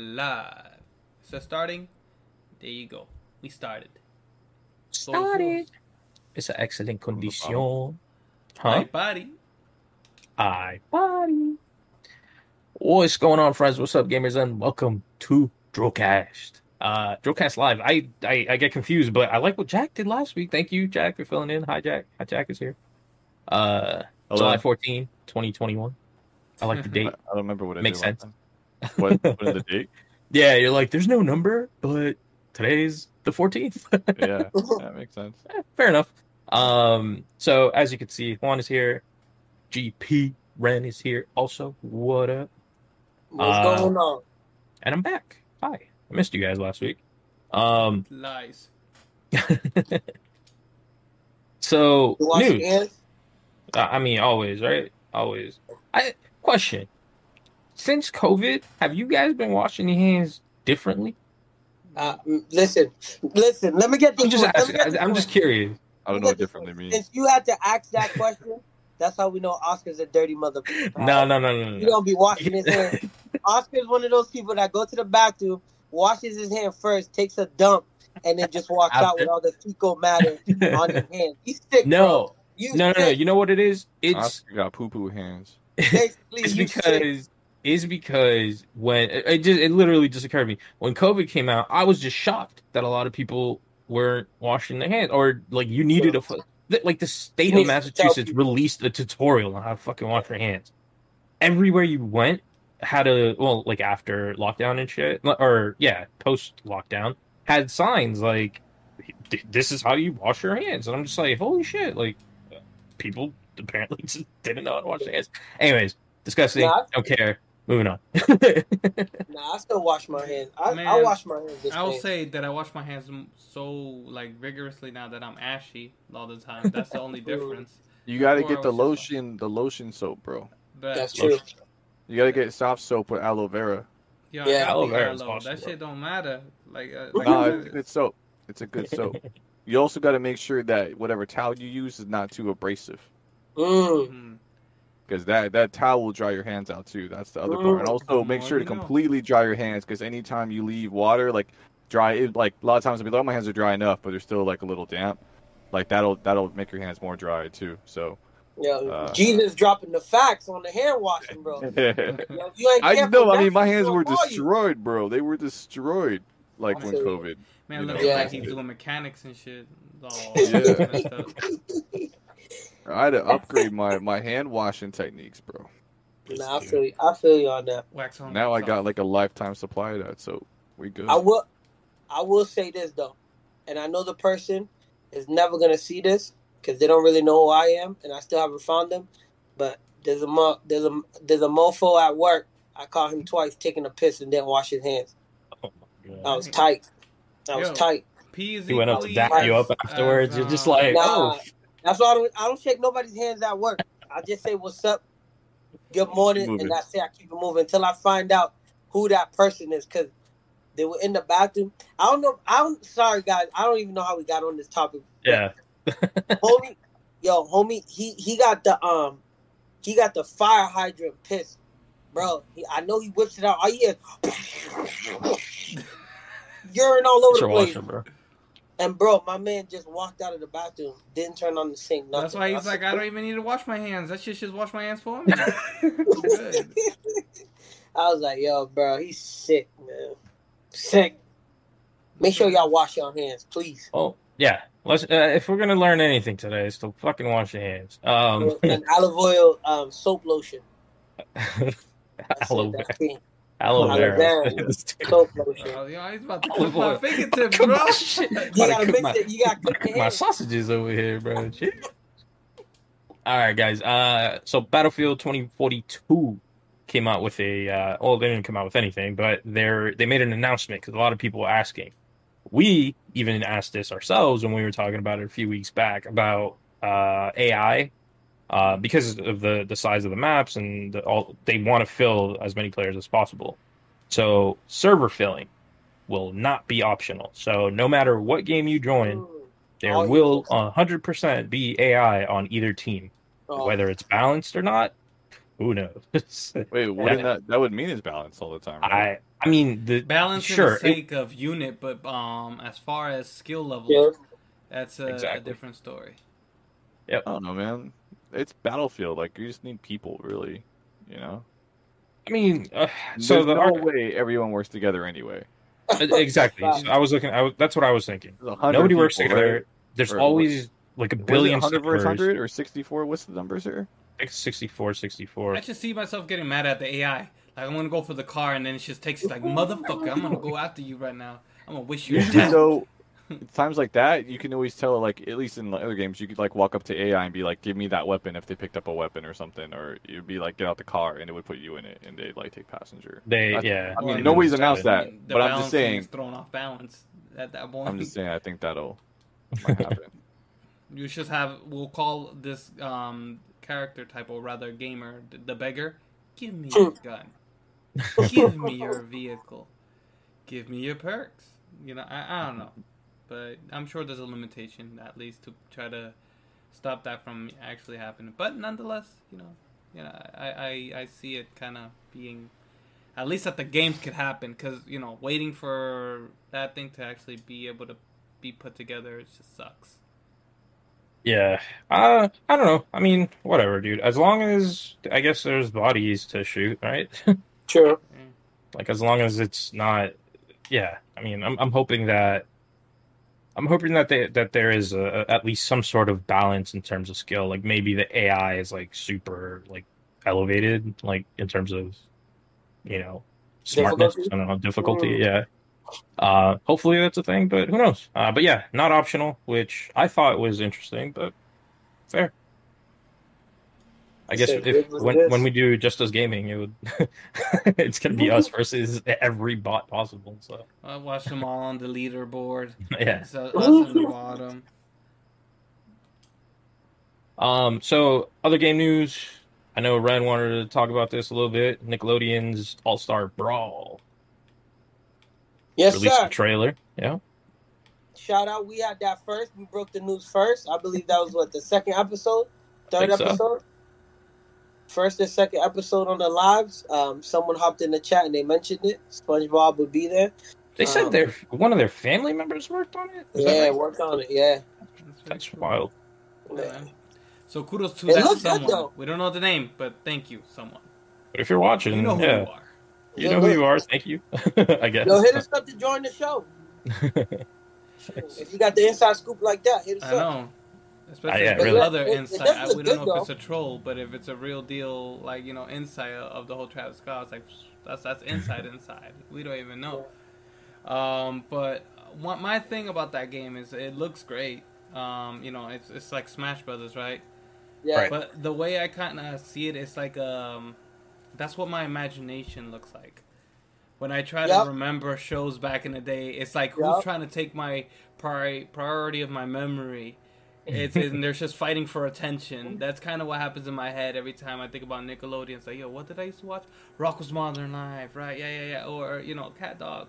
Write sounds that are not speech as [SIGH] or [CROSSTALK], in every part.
live. So starting, there you go. We started. Started. It's an excellent condition. Hi, Huh? buddy. Hi, buddy. What's going on, friends? What's up, gamers? And welcome to Drillcast. Uh, Drillcast Live. I, I I get confused, but I like what Jack did last week. Thank you, Jack, for filling in. Hi, Jack. Hi, Jack is here. Uh, Hello. July 14, 2021. I like the [LAUGHS] date. I don't remember what I Makes did last sense. time. What, what is the date? [LAUGHS] Yeah, you're like, there's no number, but today's the 14th. [LAUGHS] Yeah, that makes sense. [LAUGHS] Eh, fair enough. Um, so as you can see, Juan is here. GP Ren is here also. What up? What's Uh, going on? And I'm back. Hi. I missed you guys last week. Um, Lies. so You news. Uh, I mean, always, right? Always. I question. Since COVID, have you guys been washing your hands differently? Uh, listen, listen. Let me get this. I'm just one. Asking, get I'm one. just curious. I don't Let know what differently means. Since you had to ask that question, that's how we know Oscar's a dirty mother. No, no, no, no, He no. don't be washing his hands. [LAUGHS] Oscar's one of those people that go to the bathroom, washes his hand first, takes a dump, and then just walks out with all the fecal matter on his [LAUGHS] hand. He's sick. No. You no, no, no. You know what it is? It's Oscar got poo poo hands. Basically, [LAUGHS] it's because it's because when it, it just it literally just occurred to me when COVID came out, I was just shocked that a lot of people weren't washing their hands or like you needed a like the state of need to tell Massachusetts released a tutorial on how to fucking wash your hands. Everywhere you went had a well like after lockdown and shit or yeah post lockdown had signs like this is how you wash your hands and I'm just like holy shit like people apparently [LAUGHS] just didn't know how to wash their hands. Anyways, disgusting. Nah. Don't care. Moving on. [LAUGHS] Nah, I still wash my hands. I, I wash my hands. This I will day. say that I wash my hands so like vigorously now that I'm ashy all the time. That's the only [LAUGHS] difference. You gotta get the was just lotion, the lotion soap, bro. But That's true. You gotta get soft soap with aloe vera. yeah, Yeah. Aloe vera aloe, awesome, that bro. shit don't matter. Like, uh, like Nah, I it's good soap. It's a good [LAUGHS] soap. You also gotta make sure that whatever towel you use is not too abrasive, Mm. mhm. Because that that towel will dry your hands out too. That's the other part. And also make more sure to you know. completely dry your hands, because anytime you leave water, like dry, it, like a lot of times I'll be like, oh, my hands are dry enough, but they're still like a little damp. Like that'll that'll make your hands more dry too. So. Yeah, Uh. Jesus dropping the facts on the hand washing, bro. [LAUGHS] Yo, you ain't I know. I mean, my hands were ball you. destroyed, bro. They were destroyed, like when Honestly. COVID. man, You look. Yeah. like he's doing mechanics and shit. Oh, [LAUGHS] Yeah. [LAUGHS] messed up. I had to [LAUGHS] upgrade my my hand washing techniques, bro. Nah, I feel you. I feel you on that. Wax on. Now I got like a lifetime supply of that, so we good. I will. I will say this though, and I know the person is never gonna see this because they don't really know who I am, and I still haven't found them. But there's a mo- there's a there's a mofo at work. I caught him twice taking a piss and didn't wash his hands. Oh my I was tight. I was Yo. tight. P He went up to dap you up afterwards. as, You're just uh, like, Nah. oh, That's why I don't I don't shake nobody's hands at work. I just say what's up, good morning, Moving. and I say I keep it moving until I find out who that person is because they were in the bathroom. I don't know. I don't. Sorry guys, I don't even know how we got on this topic. yeah. [LAUGHS] homie, yo, homie, he he got the um, he got the fire hydrant piss, bro. He, I know he whips it out. All you hear, urine all over the place. bro. And bro, my man just walked out of the bathroom, didn't turn on the sink. Nothing. That's why he's I like, said, I don't even need to wash my hands. That shit just wash my hands for me. [LAUGHS] I was like, yo, bro, he's sick, man. Sick. Make sure y'all wash your hands, please. Oh, yeah. Let's. Uh, if we're gonna learn anything today, it's to fucking wash your hands. Um, and olive oil um, soap lotion. That's aloe it, vera. that's it. Aloe Aloe vera. vera. [LAUGHS] Soap [LAUGHS] lotion. Oh, yo, he's about to Olive clip my fingertips, bro. my [LAUGHS] shit. You gotta cook mix my- it. You gotta cook my hands. sausages over here, bro. Shit. All right, guys. Uh, so Battlefield 2042 came out with a. Uh, well, they didn't come out with anything, but they're they made an announcement because a lot of people were asking. We even asked this ourselves when we were talking about it a few weeks back about uh, AI. Uh, because of the, the size of the maps and the, all, they want to fill as many players as possible. So server filling will not be optional. So no matter what game you join, there Oh, will yes. 100% be AI on either team, Oh, whether it's balanced or not. who knows? [LAUGHS] Wait, wouldn't that that would mean it's balanced all the time? Right? I I mean the Balance sure for the it- sake of unit, but um, as far as skill level, Yeah. that's a, a different story. Yep. I don't know, man. It's Battlefield. Like you just need people, really. You know. I mean uh, so the no art, way everyone works together anyway. exactly. [LAUGHS] So I was looking. I was, that's what I was thinking. There's 100 Nobody works together. right? There's Or always like a billion 100 versus 100 or 64? What's the numbers here? Like 64, 64. I just see myself getting mad at the AI. Like I'm gonna go for the car, and then it just takes like motherfucker. I'm gonna go after you right now. I'm gonna wish you Usually, death. though, times like that, you can always tell. Like at least in other games, you could like walk up to AI and be like, "Give me that weapon." If they picked up a weapon or something, or you'd be like, "Get out the car," and it would put you in it, and they'd like take passenger. They I- yeah. I mean, Well, nobody's it's- announced I that, mean, the but I'm just saying. is thrown off balance at that point. I'm just saying. I think that'll [LAUGHS] might happen. You should have. We'll call this um character type, or rather gamer, the beggar. Give me your gun. Give me your vehicle. Give me your perks. You know, I, I don't know, but I'm sure there's a limitation at least to try to stop that from actually happening. But nonetheless, you know, you know, I I, I see it kind of being. At least that the games could happen, because you know, waiting for that thing to actually be able to be put together, it just sucks. Yeah. Uh I don't know. I mean, whatever, dude. As long as I guess there's bodies to shoot, right? [LAUGHS] True. like as long as it's not yeah. I mean, I'm I'm hoping that I'm hoping that they that there is a, at least some sort of balance in terms of skill. Like maybe the AI is like super like elevated like in terms of you know smartness, Difficulty? I don't know, difficulty, Mm. yeah. Uh hopefully that's a thing, but who knows. Uh but yeah, not optional, which I thought was interesting, but fair. I guess Said if when when we do just us gaming, it would [LAUGHS] it's gonna be us [LAUGHS] versus every bot possible. So I watch them all on the leaderboard. [LAUGHS] yeah. So us on the bottom. Um. So other game news. I know Ren wanted to talk about this a little bit. Nickelodeon's All Star Brawl Yes, released sir. a trailer. Yeah. Shout out. We had that first. We broke the news first. I believe that was what the second episode, third episode. so. Episode. First and second episode on the lives. Um, someone hopped in the chat and they mentioned it. SpongeBob would be there. They said Um, their one of their family members worked on it. Is yeah, right? worked on it. Yeah. That's, very That's wild. yeah. So kudos to It that looks good, someone. though. We don't know the name, but thank you, someone. But if you're watching, You know who yeah, you are. you know who you are. Thank you. [LAUGHS] I guess. Yo, hit us up to join the show. [LAUGHS] if you got the inside scoop like that, hit us I up. know. Especially yeah, if really. other It- it insight. does I- look we don't good, know if it's a troll, but if it's a real deal, like you know, insight of the whole Travis Scott, it's like that's that's inside [LAUGHS] inside. We don't even know. Um, but what my thing about that game is it looks great. Um, you know, it's it's like Smash Brothers, right? Yeah. Right. But the way I kind of see it, it's like um, that's what my imagination looks like. When I try Yep. to remember shows back in the day, it's like who's trying to take my pri- priority of my memory. It's [LAUGHS] and they're just fighting for attention. That's kind of what happens in my head every time I think about Nickelodeon. It's like, yo, what did I used to watch? Rocko's Modern Life, right? Yeah, yeah, yeah. Or you know, Cat Dog.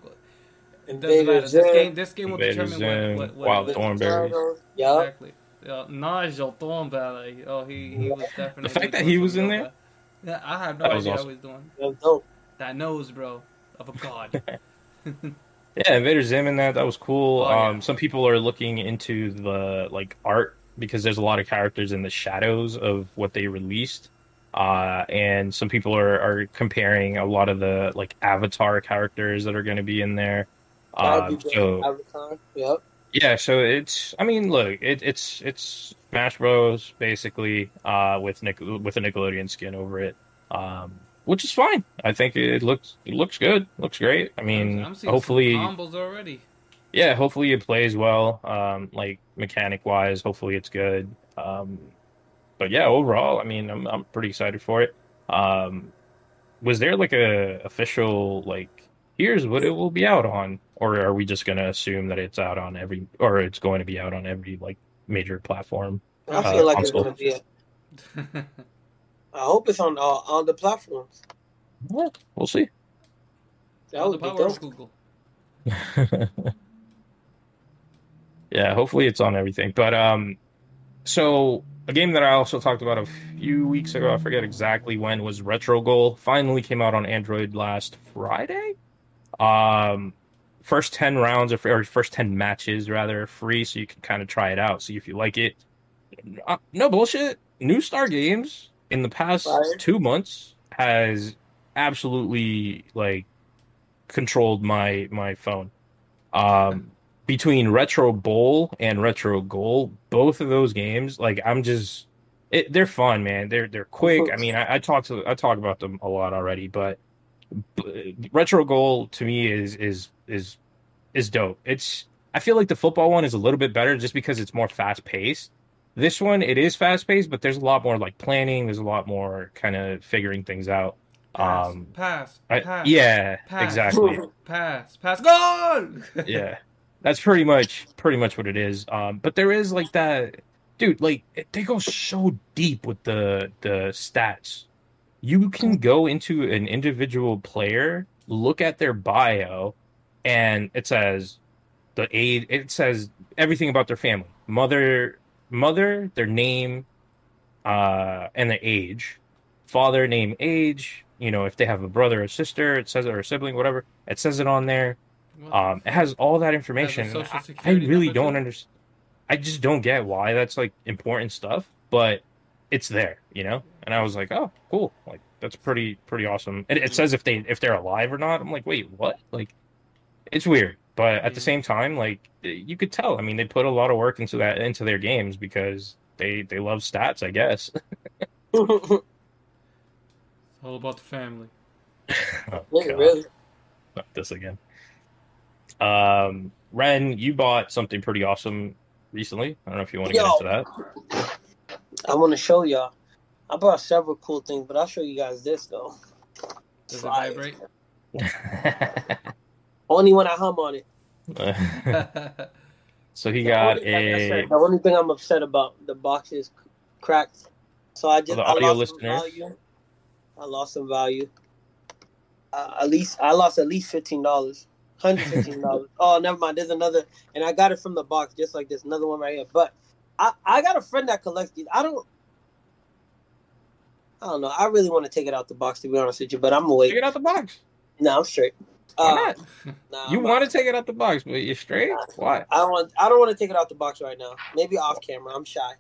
It doesn't Invader matter. This game, this game will Invader determine Zim, what, what, what Wild it is. Thornberrys. Yup. Exactly. Yeah, Nigel Thornberry. Oh, he, he was definitely. the fact that he was in there. Yeah, I have no idea awesome. what he's doing. Yo, dope. That nose, bro, of a god. [LAUGHS] Yeah, Invader Zim in that that was cool. Oh, yeah. um, some people are looking into the like art because there's a lot of characters in the shadows of what they released, uh, and some people are are comparing a lot of the like Avatar characters that are going to be in there. Um, be so Avatar. Yep. yeah, so it's I mean, look, it, it's it's Smash Bros. basically uh, with Nick with a Nickelodeon skin over it. Um, which is fine. I think it looks it looks good. Looks great. I mean, I'm seeing hopefully, some combos already. yeah, hopefully it plays well. Um, like mechanic wise, hopefully it's good. Um, but yeah, overall, I mean, I'm I'm pretty excited for it. Um, was there like a official like here's what it will be out on, or are we just gonna assume that it's out on every, or it's going to be out on every like major platform? I Uh, feel like it's console. gonna be. A, [LAUGHS] I hope it's on all, all the platforms. Yeah, we'll see. That All the would be power of dope. Google. [LAUGHS] yeah, hopefully it's on everything. But um, so a game that I also talked about a few weeks ago, I forget exactly when, was Retro Goal. Finally came out on Android last Friday. Um, first ten rounds or, or first ten matches rather free, so you can kind of try it out, see if you like it. Uh, no bullshit. New Star Games in the past Fire. two months has absolutely like controlled my my phone. Um, between Retro Bowl and Retro Goal, both of those games, like I'm just, it, they're fun, man. They're they're quick. I mean, I, I talk to I talk about them a lot already, but, but Retro Goal to me is is is is dope. It's I feel like the football one is a little bit better just because it's more fast paced. This one it is fast paced, but there's a lot more like planning. There's a lot more kind of figuring things out. Pass, Um, pass, I- pass, yeah, pass. exactly. [LAUGHS] pass, pass, goal. [LAUGHS] yeah that's pretty much pretty much what it is um but there is like that dude like they go so deep with the the stats you can go into an individual player look at their bio and it says the age it says everything about their family mother mother their name uh and their age father name age you know if they have a brother or sister it says it or a sibling whatever it says it on there um, it has all that information. Has a social I, I really don't understand. I just don't get why that's like important stuff, but it's there, you know. And I was like, oh, cool. Like that's pretty pretty awesome. It, it says if they if they're alive or not. I'm like, wait, what? Like, it's weird, but at the same time, like you could tell. I mean, they put a lot of work into that into their games because they they love stats, I guess. [LAUGHS] It's all about the family. Oh, [LAUGHS] Yeah, really. Not this again. Um, Ren, you bought something pretty awesome recently. I don't know if you want to get into that. I want to show y'all. I brought several cool things, but I'll show you guys this though. Does it vibrate? [LAUGHS] Only when I hum on it. [LAUGHS] so he The got only- like said, the only thing I'm upset about the box is cracked. So I just I lost some value. I lost some value. Uh, at least I lost at least fifteen dollars, hundred [LAUGHS] fifteen dollars. oh, never mind. There's another, and I got it from the box just like this. Another one right here. But I I got a friend that collects these. I don't. I don't know. I really want to take it out the box to be honest with you, but I'm gonna Take wait. it out the box. No, I'm straight. Uh, not? nah, You want to take it out the box, but you're straight. Why? I don't want. I don't want to take it out the box right now. Maybe off camera. I'm shy.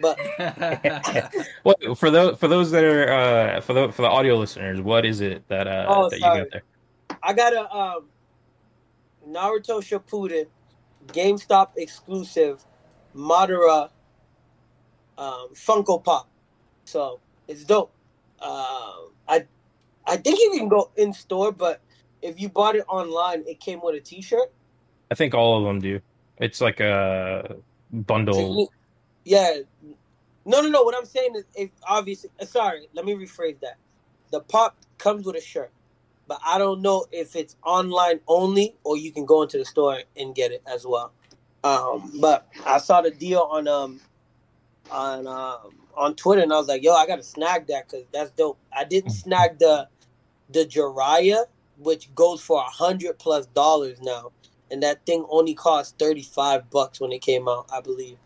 But [LAUGHS] What for those for those that are uh, for the for the audio listeners? What is it that uh, Oh, that sorry. you got there? I got a um, Naruto Shippuden GameStop exclusive Madara um, Funko Pop. So it's dope. Um I I think you can go in store, but if you bought it online, it came with a T-shirt. I think all of them do. It's like a bundle. Yeah. No, no, no. What I'm saying is, if obviously, uh, sorry, let me rephrase that. The pop comes with a shirt, but I don't know if it's online only or you can go into the store and get it as well. Um, but I saw the deal on um on um on Twitter, and I was like, "Yo, I gotta snag that because that's dope." I didn't snag the the Jiraiya, which goes for a hundred plus dollars now, and that thing only cost thirty five bucks when it came out, I believe.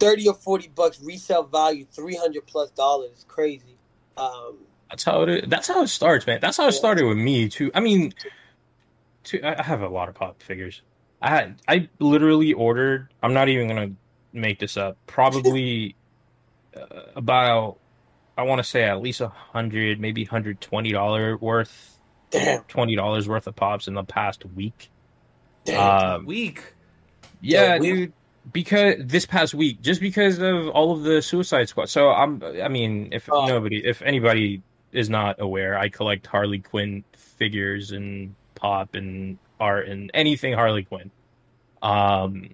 Thirty or forty bucks resale value, three hundred plus dollars, crazy. Um, That's how it is. That's how it starts, man. That's how it Yeah. started with me too. I mean, too, I have a lot of pop figures. I had, I literally ordered. I'm not even gonna make this up. Probably [LAUGHS] uh, about, I want to say at least a hundred, maybe hundred twenty dollar worth, damn, twenty dollars worth of pops in the past week. damn. Um, Weak. yeah, Yeah, we- dude. Because this past week, just because of all of the Suicide Squad. So I'm. I mean, if Oh. nobody, if anybody is not aware, I collect Harley Quinn figures and pop and art and anything Harley Quinn. Um,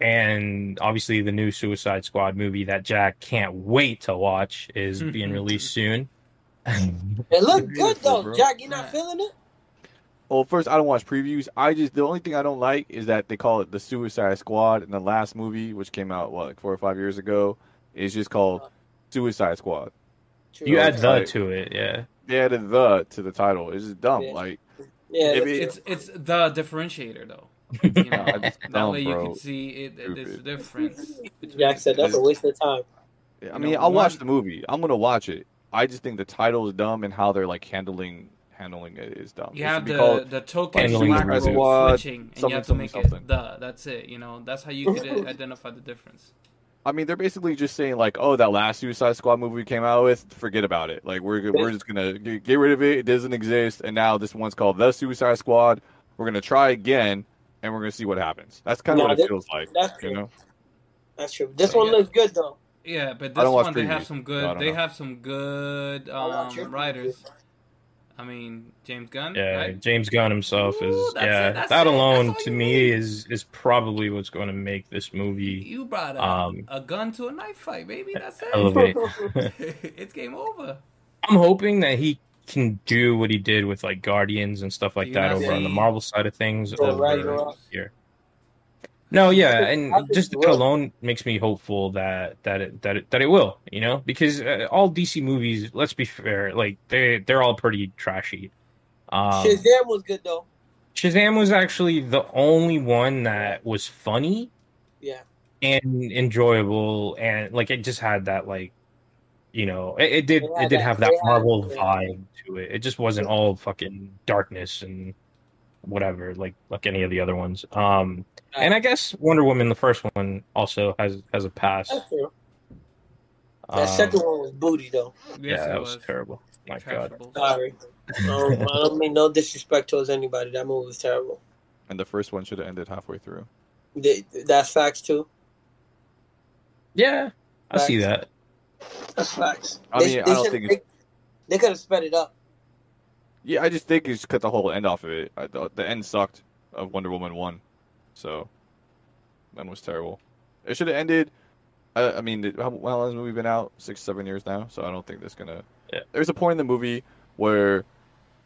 and obviously the new Suicide Squad movie that Jack can't wait to watch is being [LAUGHS] released soon. It looked good though, bro. Jack. You not feeling it? Well, first, I don't watch previews. I just the only thing I don't like is that they call it the Suicide Squad in the last movie, which came out what like four or five years ago, is just called uh-huh. Suicide Squad. True. you add the Right. to it, yeah. They added the to the title. It's just dumb. Yeah. Like yeah, it- It's it's the differentiator though. [LAUGHS] You know, that dumb, way you bro. can see it. it there's a difference. Jack said that's a waste of time. I You mean, know, I'll watch the movie. I'm gonna watch it. I just think the title is dumb and how they're like handling handling it is dumb. You It have the the token Handling black the squad, switching, and you have to make something. it the. That's it. You know, that's how you could [LAUGHS] identify the difference. I mean, they're basically just saying like, "Oh, that last Suicide Squad movie we came out with, forget about it. Like, we're we're just gonna get, get rid of it. It doesn't exist. And now this one's called the Suicide Squad. We're gonna try again, and we're gonna see what happens. That's kind of Nah, what it feels like. That's You true. know, That's true. This So, one yeah. looks good though. Yeah, but this one they have some good. don't They know. have some good I'll watch your um, preview. writers. I mean, James Gunn. Yeah, right? James Gunn himself Ooh, is yeah. it, that it, alone to me need. is is probably what's going to make this movie You brought a, Um, a gun to a knife fight, baby. That's it. [LAUGHS] [LAUGHS] it's game over. I'm hoping that he can do what he did with like Guardians and stuff like you that not over on the Marvel side of things So over Ragnarok? here. No, yeah, and just it that alone makes me hopeful that that it, that it, that it will, you know, because uh, all DC movies, let's be fair, like they they're all pretty trashy. Um, Shazam was good though. Shazam was actually the only one that was funny Yeah. and enjoyable, and like it just had that like, you know, it, it did It it, did that- have that it had- Marvel yeah. vibe to it. It just wasn't all fucking darkness and whatever like like any of the other ones. Um, and I guess Wonder Woman, the first one, also has has a pass. That's true. That Um, second one was booty though. Yes, yeah, it that was, terrible. My God. Sorry. Um, I don't mean no disrespect towards anybody. That movie was terrible. and the first one should have ended halfway through. Th- That's facts too. Yeah, I see that. That's facts. I They- mean, I they don't think they, they could have sped it up. Yeah, I just think it's cut the whole end off of it. I thought the end sucked of Wonder Woman one, so that was terrible. It should have ended. I, I mean, how, how long has the movie been out? Six, seven years now. So I don't think that's gonna. Yeah. There's a point in the movie where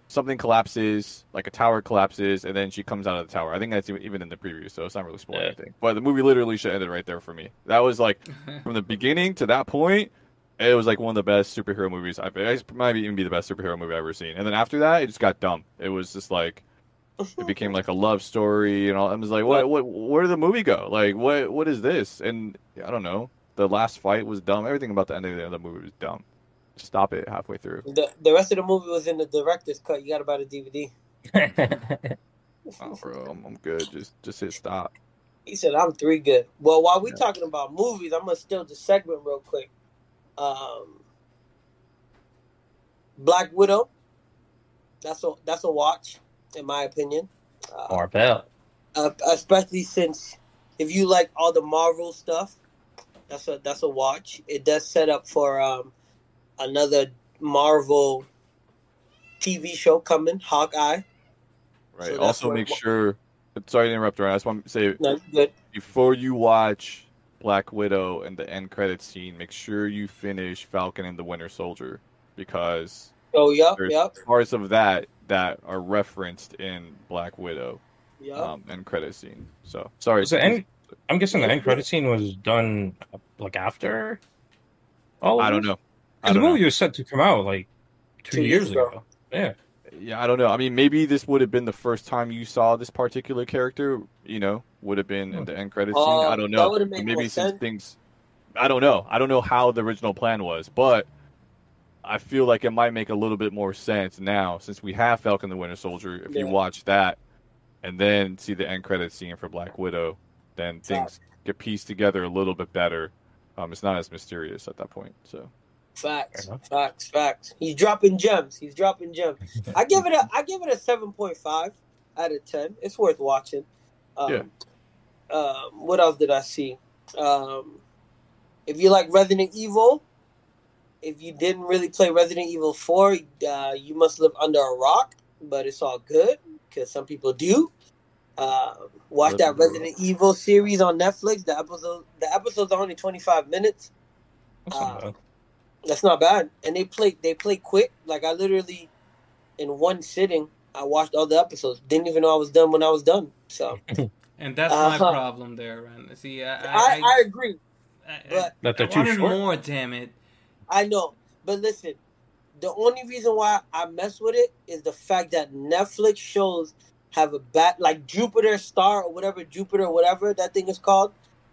something collapses, like a tower collapses, and then she comes out of the tower. I think that's even- even in the preview, so it's not really spoiling Yeah. anything. But the movie literally should have ended right there for me. That was like [LAUGHS] from the beginning to that point, it was like one of the best superhero movies I've. It might even be the best superhero movie I've ever seen. And then after that, it just got dumb. It was just like it [LAUGHS] became like a love story and all. I was like, what? What? Where did the movie go? Like, what? What is this? And I don't know. The last fight was dumb. Everything about the ending of the movie was dumb. Stop it halfway through. The the rest of the movie was in the director's cut. You got to buy the DVD. [LAUGHS] Oh, bro, I'm, I'm good. Just, just hit stop. He said, "I'm three good." Well, while we Yeah. talking about movies, I'm gonna steal the segment real quick. Um, Black Widow. That's a that's a watch, in my opinion. Uh, Marvel. uh, especially since if you like all the Marvel stuff, that's a that's a watch. It does set up for um, another Marvel TV show coming, Hawkeye. Right. So that's also, where- make sure. Sorry to interrupt, Ryan. I just want to say No, good. before you watch Black Widow and the end credit scene, make sure you finish Falcon and the Winter Soldier because Oh, yep, there's yep, parts of that that are referenced in Black Widow yep. um, end credit scene. So sorry. So the end- I'm guessing the end credit scene was done like after. All I don't know. I the don't know. movie was set to come out like two, Two years, years ago. ago. Yeah. Yeah, I don't know. I mean, maybe this would have been the first time you saw this particular character. You know, would have been in the end credits scene. Uh, I don't that know. maybe since sense. things, I don't know. I don't know how the original plan was, but I feel like it might make a little bit more sense now since we have Falcon the Winter Soldier. If you watch that and then see the end credits scene for Black Widow, then things get pieced together a little bit better. Um, it's not as mysterious at that point. So Facts, facts, facts. He's dropping gems. He's dropping gems. I give it a I give it a seven point five out of ten. It's worth watching. Um, Yeah. Um, what else did I see? Um, if you like Resident Evil, if you didn't really play Resident Evil Four, uh, you must live under a rock. But it's all good because some people do. Um, watch Live that Resident Evil series on Netflix. The episode the episodes are only twenty five minutes. Uh, bad. That's not bad. And they play they play quick. Like I literally in one sitting I watched all the episodes. Didn't even know I was done when I was done. So [LAUGHS] and that's my Uh-huh. problem there, man. See, I, I, I, I agree. I, but- That they're too short. more. Damn it! I know. But listen, the only reason why I mess with it is the fact that Netflix shows have a bat like Jupiter Star or whatever Jupiter whatever that thing is called.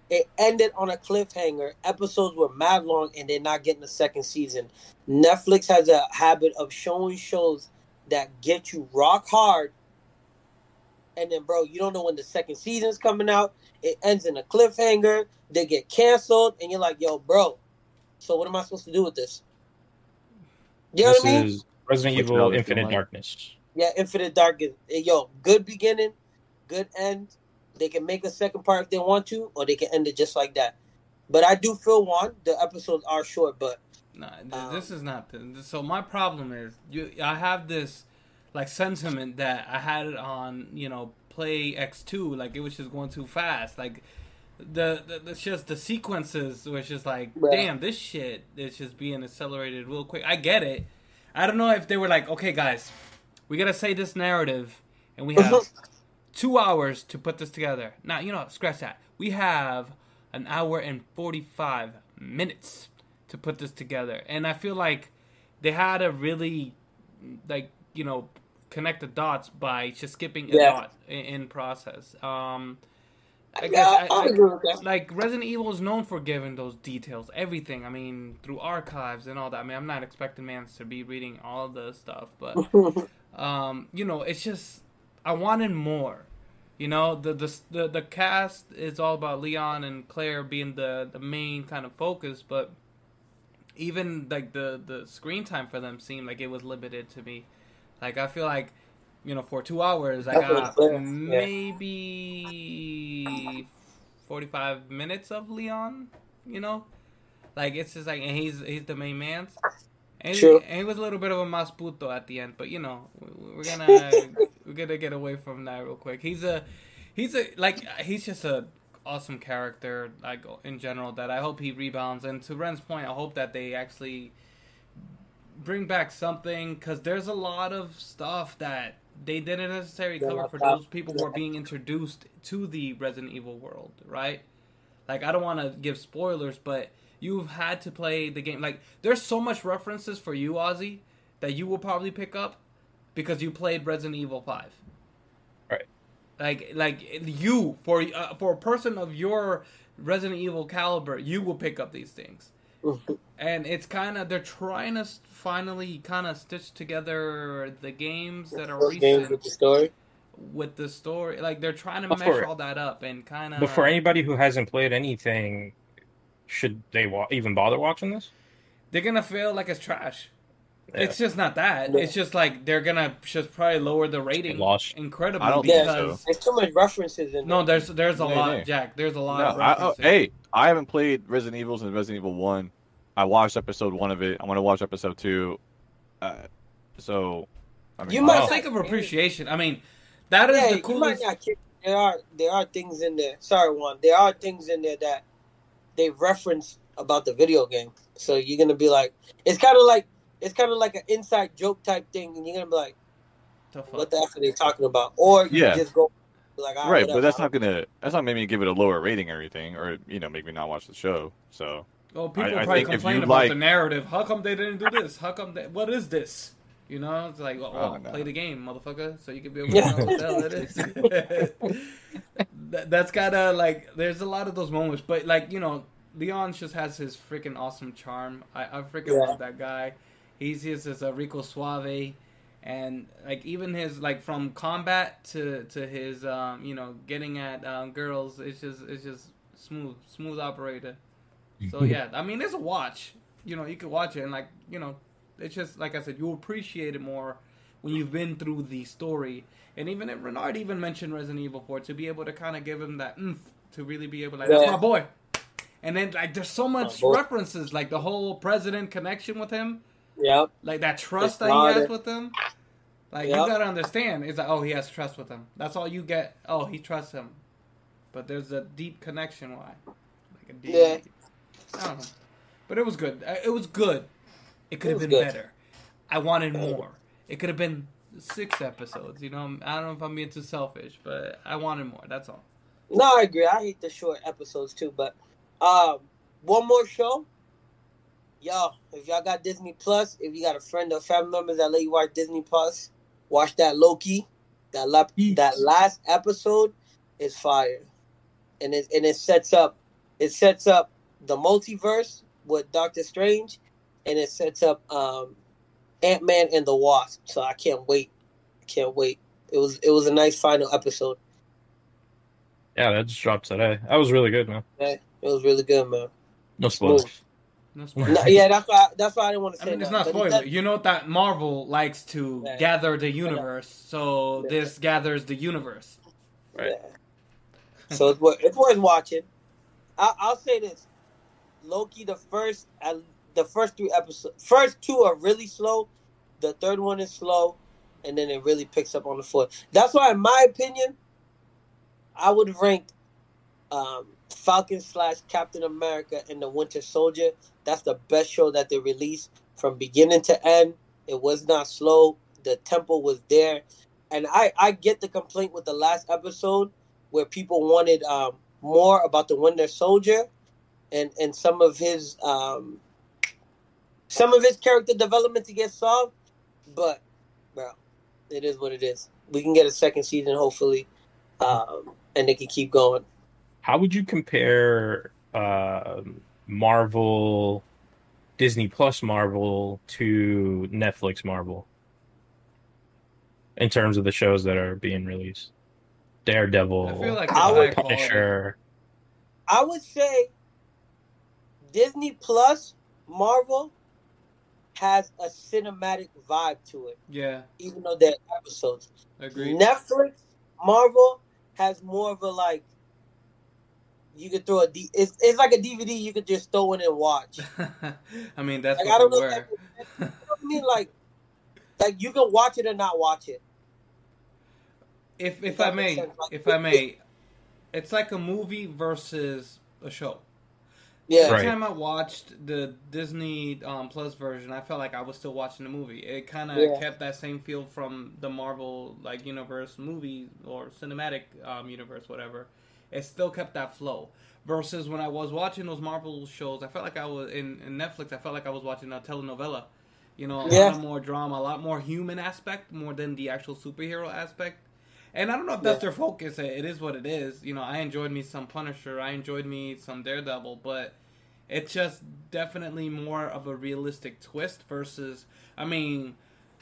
It ended on a cliffhanger. Episodes were mad long, and they're not getting a second season. Netflix has a habit of showing shows that get you rock hard, and then, bro, you don't know when the second season's coming out. It ends in a cliffhanger. They get canceled, and you're like, "Yo, bro, so what am I supposed to do with this?" You know this what I mean? is Resident Evil? Infinite Darkness. Yeah, Infinite Darkness. Yo, good beginning, good end. They can make a second part if they want to, or they can end it just like that. But I do feel one. The episodes are short, but Nah, Um, this is not. So my problem is, you. I have this like sentiment that I had it on, you know, play X two, like it was just going too fast, like. The, the it's just the sequences was just like Yeah. damn this shit is just being accelerated real quick. I get it. I don't know if they were like okay guys, we gotta say this narrative and we have [LAUGHS] two hours to put this together. Now, you know, scratch that. We have an hour and 45 minutes to put this together. And I feel like they had to really, like, you know, connect the dots by just skipping a Yeah. dot in, in process. Um, I yeah, guess I, I- I agree with that. like Resident Evil is known for giving those details, everything. I mean, through archives and all that. I mean, I'm not expecting mans to be reading all the stuff, but [LAUGHS] um, you know, it's just I wanted more. You know, the, the the the cast is all about Leon and Claire being the the main kind of focus, but even like the the screen time for them seemed like it was limited to me. Like I feel like, you know, for two hours I got maybe forty five minutes of Leon. You know, like it's just like and he's he's the main man. And, True. and he was a little bit of a masputo at the end, but you know, we- we're gonna [LAUGHS] we're gonna get away from that real quick. He's a he's a like he's just a awesome character like in general that I hope he rebounds. And to Ren's point, I hope that they actually bring back something because there's a lot of stuff that they didn't necessarily Yeah, cover for that- those people who are being introduced to the Resident Evil world, right? Like I don't want to give spoilers, but you've had to play the game. Like there's so much references for you, Ozzy, that you will probably pick up because you played Resident Evil Five. Right. Like like you for uh, for a person of your Resident Evil caliber, you will pick up these things. [LAUGHS] And it's kind of they're trying to finally kind of stitch together the games that are Those games recent with the story. with the story. Like they're trying to But mesh all that up and kind of. But for anybody who hasn't played anything, should they wa- even bother watching this? they're gonna feel like it's trash. Yeah. It's just not that. Yeah. It's just like they're gonna just probably lower the rating lost. incredibly I don't think because There's too much references in no, there. there's there's a Yeah, lot, yeah. Jack. There's a lot. No, of I, oh, hey, I haven't played Resident Evil since Resident Evil One. I watched episode one of it. I want to watch episode two. Uh, so, I mean, You For might the wow. sake of appreciation, I mean, that is yeah, the you might coolest. not kick. There are there are things in there. Sorry, one. There are things in there that they reference about the video game. So you're gonna be like, it's kind of like it's kind of like an inside joke type thing, and you're gonna be like, The fuck? what the f are they talking about? Or you Yeah. just go like, all right, but that's not gonna that's not make me give it a lower rating or anything, or you know, make me not watch the show. So, Well, people I probably think if complain about like- the narrative. How come they didn't do this? How come they? What is this? You know, it's like, well, Oh, no. play the game, motherfucker, so you can be able to Yeah. know what the hell it is. [LAUGHS] that, that's kind of like, there's a lot of those moments, but like, you know, Leon just has his freaking awesome charm. I, I freaking Yeah. love that guy. He's just this uh, Rico Suave, and like even his like from combat to to his um you know getting at um, girls, it's just it's just smooth, smooth operator. So [LAUGHS] yeah, I mean, it's a watch. You know, you could watch it and like you know, it's just like I said, you appreciate it more when you've been through the story. And even if Renard even mentioned Resident Evil 4 to be able to kind of give him that oomph to really be able to like that's my boy. And then like there's so much references like the whole president connection with him, Yep. like that trust It's that he has harder. with him. Like Yep. you gotta understand, it's like oh he has trust with him. That's all you get. Oh he trusts him, but there's a deep connection. Why? Like a deep. Yeah. I don't know, but it was good. Uh, It was good. It could have been good. better. I wanted more. It could have been six episodes. You know, I don't know if I'm being too selfish, but I wanted more. That's all. No, I agree. I hate the short episodes too. But um, one more show. y'all. if y'all got Disney Plus, if you got a friend or family members that let you watch Disney Plus, watch that Loki. That la- that last episode is fire, and it and it sets up it sets up the multiverse with Doctor Strange, and it sets up um, Ant Man and the Wasp. So I can't wait, can't wait. It was it was a nice final episode. Yeah, that just dropped today. That was really good, man. Man. It was really good, man. No spoilers. Smooth. No spoiler. No, yeah, that's why that's why I didn't want to say. I mean, it's that, not spoiler. does- You know that Marvel likes to Yeah. gather the universe, so Yeah. this gathers the universe. Right. Yeah. So it's worth, it's worth watching. I, I'll say this: Loki, the first uh, the first three episodes, first two are really slow. The third one is slow, and then it really picks up on the fourth. That's why, in my opinion, I would rank um, Falcon slash Captain America and the Winter Soldier. That's the best show that they released from beginning to end. It was not slow. The tempo was there, and I I get the complaint with the last episode where people wanted um, more about the Winter Soldier and and some of his um, some of his character development to get solved. But bro, it is what it is. We can get a second season hopefully, um, and they can keep going. How would you compare um Marvel, Disney Plus Marvel to Netflix Marvel in terms of the shows that are being released? Daredevil, I feel like I would- Punisher. I would say Disney Plus Marvel has a cinematic vibe to it, Yeah, even though they're episodes. agreed. Netflix Marvel has more of a like you could throw a D. It's, it's like a DVD you could just throw in and watch. [LAUGHS] I mean, that's Like I don't know. Were. I mean, like, like you can watch it or not watch it. If if I may. Like, if I may, it's like a movie versus a show. Yeah, Every Right. time I watched the Disney um, Plus version, I felt like I was still watching the movie. It kind of Yeah. kept that same feel from the Marvel like universe movie or cinematic um, universe, whatever. It still kept that flow. Versus when I was watching those Marvel shows, I felt like I was in, in Netflix. I felt like I was watching a telenovela. You know, a Yeah. lot more drama, a lot more human aspect, more than the actual superhero aspect. And I don't know if that's Yeah. their focus. It is what it is. You know, I enjoyed me some Punisher. I enjoyed me some Daredevil, but it's just definitely more of a realistic twist versus. I mean,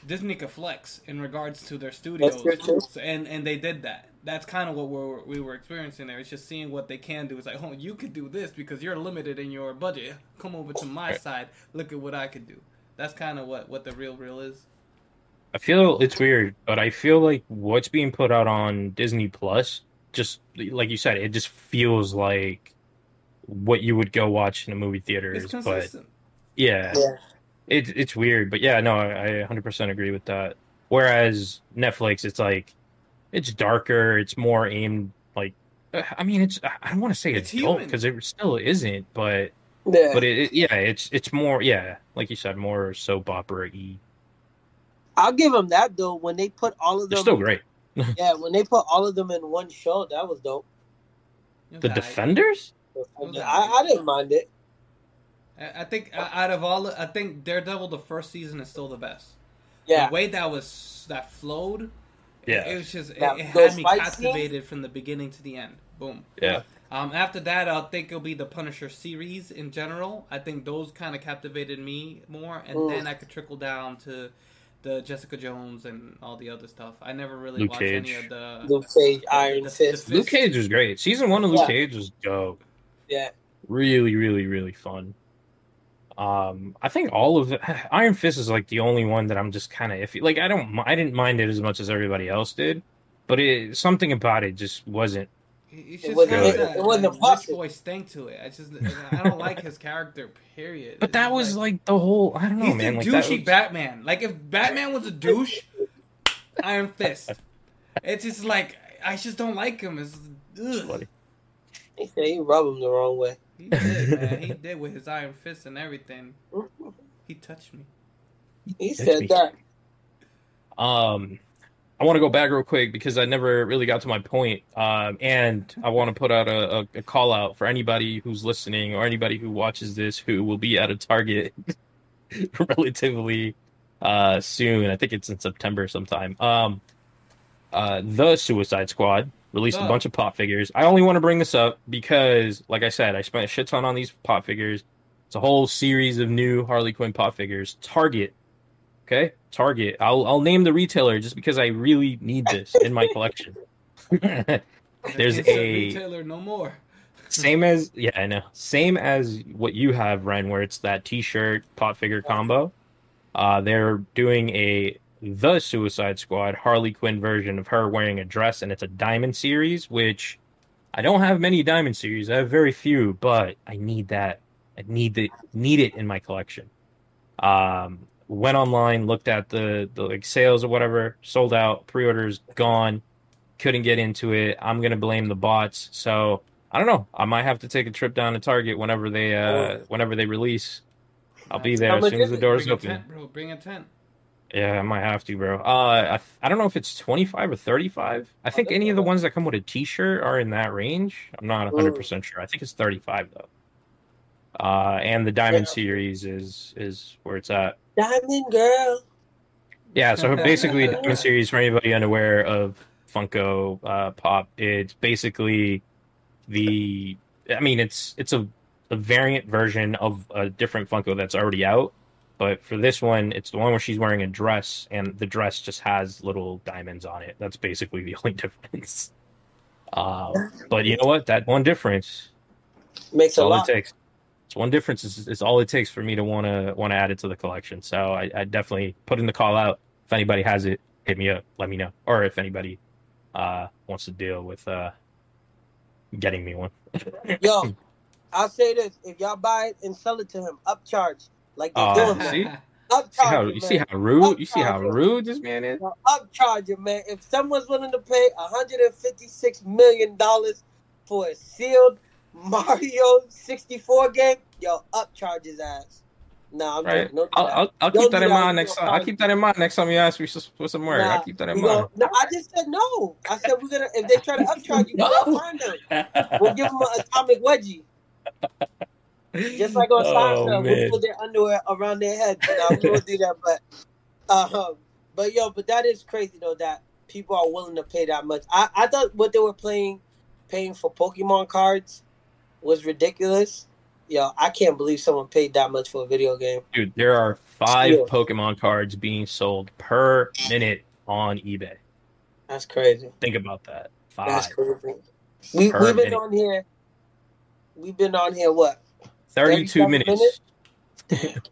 Disney could flex in regards to their studios, true, and and they did that. That's kind of what we're, we were experiencing there. It's just seeing what they can do. It's like, oh, you could do this because you're limited in your budget. Come over to my Right. side. Look at what I could do. That's kind of what what the real real is. I feel it's weird, but I feel like what's being put out on Disney Plus, just like you said, it just feels like what you would go watch in a movie theater. It's But consistent. yeah, yeah, it, it's weird. But yeah, no, I, I 100% agree with that. Whereas Netflix, it's like it's darker, it's more aimed like. Uh, I mean, it's I don't want to say It's adult because it still isn't, but yeah. but it, it yeah, it's it's more yeah, like you said, more soap opera y. I'll give them that though. When they put all of They're them, still great. [LAUGHS] yeah, when they put all of them in one show, that was dope. The aight. Defenders. was I, I didn't mind it. I I think uh, out of all, I think Daredevil the first season is still the best. Yeah, The way that was that flowed, Yeah. it was just it, That- it those had me fight captivated from the beginning to the end. Boom. Yeah. Um, after that, I think it'll be the Punisher series in general. I think those kind of captivated me more, and Mm. then I could trickle down to the Jessica Jones and all the other stuff. I never really Luke watched Cage. any of the. Luke Cage, the- Iron the- Fist. the Luke Cage was great. Season one of Luke Yeah. Cage was dope. Yeah, Really, really, really fun. Um, I think all of it, [SIGHS] Iron Fist is like the only one that I'm just kind of iffy. Like I don't, I didn't mind it as much as everybody else did, but it something about it just wasn't. It, it It just wasn't- has it- that, it wasn't that rich boy stink to it. I just I don't like his character. Period. But that was like the whole. I don't know, he's man. the Like douchey was- Batman. Like if Batman was a douche, Iron Fist. It's just like I just don't like him. It's ugh. Funny. he said he rubbed him the wrong way. He did, man. He did with his Iron Fist and everything. [LAUGHS] He touched me. He That's said me. that. Um, I want to go back real quick because I never really got to my point. Um, and I want to put out a, a, a call out for anybody who's listening or anybody who watches this who will be at a Target [LAUGHS] relatively uh, soon. I think it's in September sometime. Um, uh, the Suicide Squad released Oh. a bunch of pop figures. I only want to bring this up because, like I said, I spent a shit ton on these pop figures. It's a whole series of new Harley Quinn pop figures. Target, okay, Target. I'll I'll name the retailer just because I really need this in my collection. [LAUGHS] There's a retailer no more. Same as [LAUGHS] yeah, I know. Same as what you have, Ren, where it's that T-shirt pop figure combo. Uh, they're doing a the Suicide Squad Harley Quinn version of her wearing a dress, and it's a diamond series. Which I don't have many diamond series. I have very few, but I need that. I need the need it in my collection. Um, went online, looked at the the like sales or whatever, sold out, pre-orders gone. Couldn't get into it. I'm gonna blame the bots. So I don't know. I might have to take a trip down to Target whenever they uh whenever they release. I'll be there as soon as the doors open. tent, bro. Bring a tent. Yeah, I might have to, bro. Uh, I, I don't know if it's twenty five or thirty five. I think any of the ones that come with a T shirt are in that range. I'm not one hundred percent sure. I think it's thirty five though. Uh, and the Diamond Yeah. series is is where it's at. Diamond Girl. Yeah, so [LAUGHS] basically, Diamond series for anybody unaware of Funko uh, Pop, it's basically the. I mean, it's it's a, a variant version of a different Funko that's already out, but for this one, it's the one where she's wearing a dress, and the dress just has little diamonds on it. That's basically the [LAUGHS] only difference. Um, but you know what? That one difference Makes a lot. it takes. One difference is, is all it takes for me to want to want to add it to the collection. So I, I definitely put in the call out. If anybody has it, hit me up. Let me know. Or if anybody uh, wants to deal with uh, getting me one. Yo, [LAUGHS] I'll say this: if y'all buy it and sell it to him, upcharge like they're Oh, doing, see? Upcharge See how it, you see how rude you see how rude this man is. Upcharge it, man. If someone's willing to pay 156 million dollars for a sealed Mario 64 game, yo, upcharge his ass. Nah, I'm Right. joking. Don't do I'll. I'll, I'll keep that in mind We next time. I'll keep that in mind next time you ask me for some work. Nah, I'll keep that in mind. gonna- no, I just said no. I said we're gonna. If they try to upcharge you, we're gonna find them. We'll give them an atomic wedgie. Just like on Oh, Seinfeld, we'll put their underwear around their head. No, we won't do that, but um, but yo, but that is crazy though that people are willing to pay that much. I, I thought what they were playing, paying for Pokemon cards, was ridiculous. Yo, I can't believe someone paid that much for a video game. Dude, there are five. Pokemon cards being sold per minute on eBay. That's crazy. Think about that. Five. That's crazy. We we've been minute. on here. We've been on here. What? 32 37 minutes. [LAUGHS]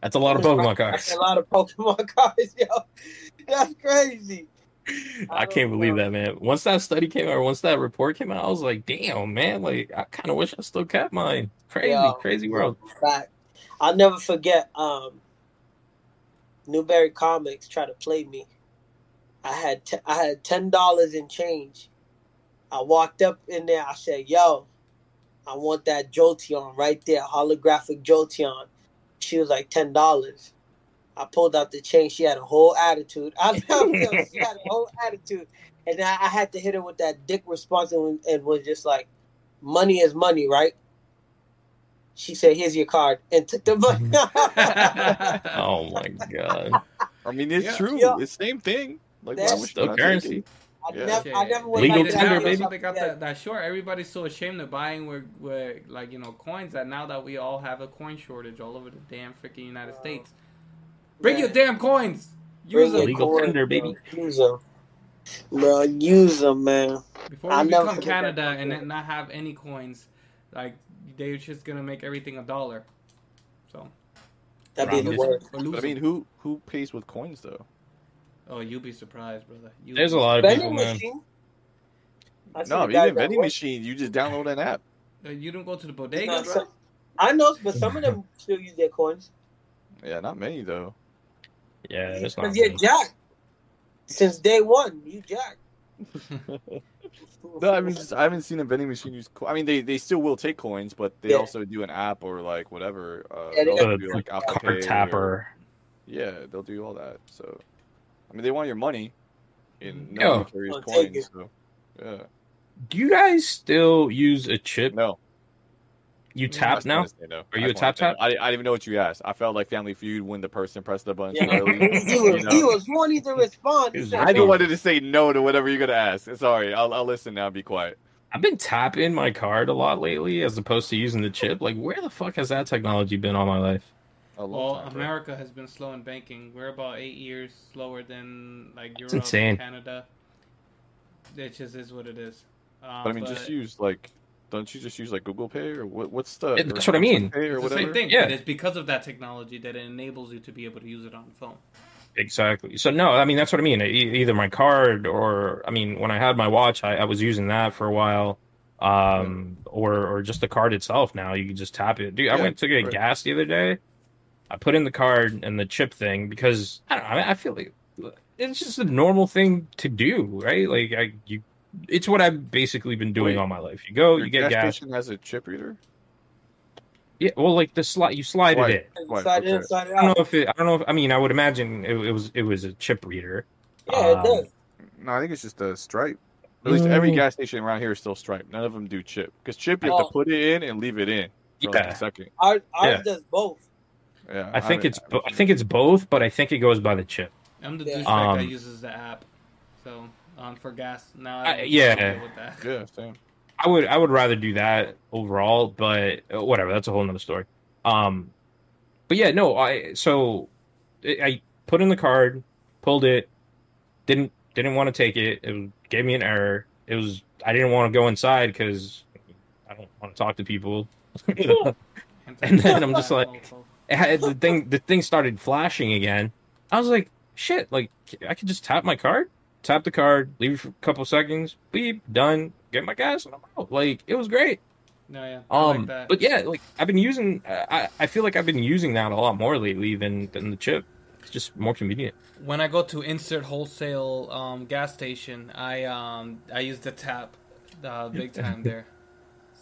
That's a lot of Pokemon That's cards. a lot of Pokemon [LAUGHS] cards, yo. That's crazy. I can't believe that, man. Once that study came out, or once that report came out, I was like, damn, man. Like, I kind of wish I still kept mine. Crazy, Yo. crazy world. Fact. I'll never forget. Um, Newbury Comics tried to play me. I had t- I had ten dollars in change. I walked up in there. I said, "Yo, I want that Jolteon right there, holographic Jolteon." She was like ten dollars. I pulled out the change. She had a whole attitude. [LAUGHS] I [LAUGHS] know she had a whole attitude, and I, I had to hit her with that dick response and, and was just like, "Money is money, right?" She said, "Here's your card," and took the money. Mm-hmm. [LAUGHS] Oh my god. I mean, it's Yeah. true. Yeah. It's the same thing. Like, why That's Still currency. I, Yeah. never, I never went Legal back They to tender, baby. They got Yeah. that, that short. Everybody's so ashamed of buying with, with like you know coins that now that we all have a coin shortage all over the damn freaking United States. Bring your damn coins. Use your them Legal coins, tender, baby. Use them, bro. Use them, man. before I'll we never become forget Canada and then not have any coins. Like they're just gonna make everything a dollar. So That'd be the Round word. or lose I mean, who who pays with coins though? oh, you'll be surprised, brother. You There's a lot of people, man. machine. No, even that vending work. machine, you just download an app. Uh, You don't go to the No, bodega, bro. so- I know, but some of them [LAUGHS] still use their coins. Yeah, not many though. Yeah, that's not Because you're good. jacked. Since day one, you jacked. [LAUGHS] No, I mean, just, I haven't seen a vending machine use. Co- I mean, they, they still will take coins, but they Yeah. also do an app or like whatever. Uh, Yeah, they they'll do like Apple card Pay or- tapper. yeah, they'll do all that. So, I mean, they want your money. In Yeah. no carries I'll take it. coins. So, yeah. Do you guys still use a chip? No. You Yeah, tap now? say no. Are you a just tap tap? I, I didn't even know what you asked. I felt like Family Feud when the person pressed the button Yeah. too early. [LAUGHS] he, you was, know? he was wanting to respond. He said, I just wanted to say no to whatever you're gonna ask. Sorry, I'll, I'll listen now. Be quiet. I've been tapping my card a lot lately as opposed to using the chip. Like, where the fuck has that technology been all my life? Well, time, bro. America has been slow in banking. We're about eight years slower than like Europe, insane. Canada. It just is what it is. Um, But I mean, just use like, don't you just use like Google Pay or what? What's the? Yeah, or that's what I mean. Pay or It's the whatever. same thing. Yeah. But it's because of that technology that it enables you to be able to use it on the phone. Exactly. So no, I mean that's what I mean. Either my card or I mean when I had my watch, I, I was using that for a while, um, or or just the card itself. Now you can just tap it. Dude, I went to get right. gas the other day. I put in the card and the chip thing because I don't know. I, I feel like it's just a normal thing to do, right? Like I you, it's what I've basically been doing Wait. all my life. You go, Your you get gas. station has a chip reader. Yeah, well, like the slide, you slide Slide. it in. Right, Slide it in, slide it I don't know if it. I don't know if. I mean, I would imagine it, it was it was a chip reader. Yeah, it Um, does. No, I think it's just a stripe. At least every Mm. gas station around here is still stripe. None of them do chip because chip you have Oh. to put it in and leave it in for like Yeah. a second. Ours, ours yeah. does both. Yeah, I think haven't- it's bo- I think it's both, but I think it goes by the chip. I'm the Yeah. douchebag that Um, uses the app. So um, for gas now, I- I yeah. with that. yeah, same. I would I would rather do that overall, but uh, whatever. That's a whole nother story. Um, but yeah, no. I so I I put in the card, pulled it, didn't didn't want to take it. It gave me an error. It was I didn't want to go inside because I don't want to talk to people. [LAUGHS] And then I'm just like- had, the thing the thing started flashing again. I was like, shit, like I could just tap my card, tap the card, leave it for a couple seconds, beep, done, get my gas, and I'm out. Like it was great. no, yeah, I Um, like that. but yeah, like I've been using, I I feel like I've been using that a lot more lately than than the chip. It's just more convenient. when I go to insert wholesale um, gas station, I um I use the tap, uh, big time [LAUGHS] there.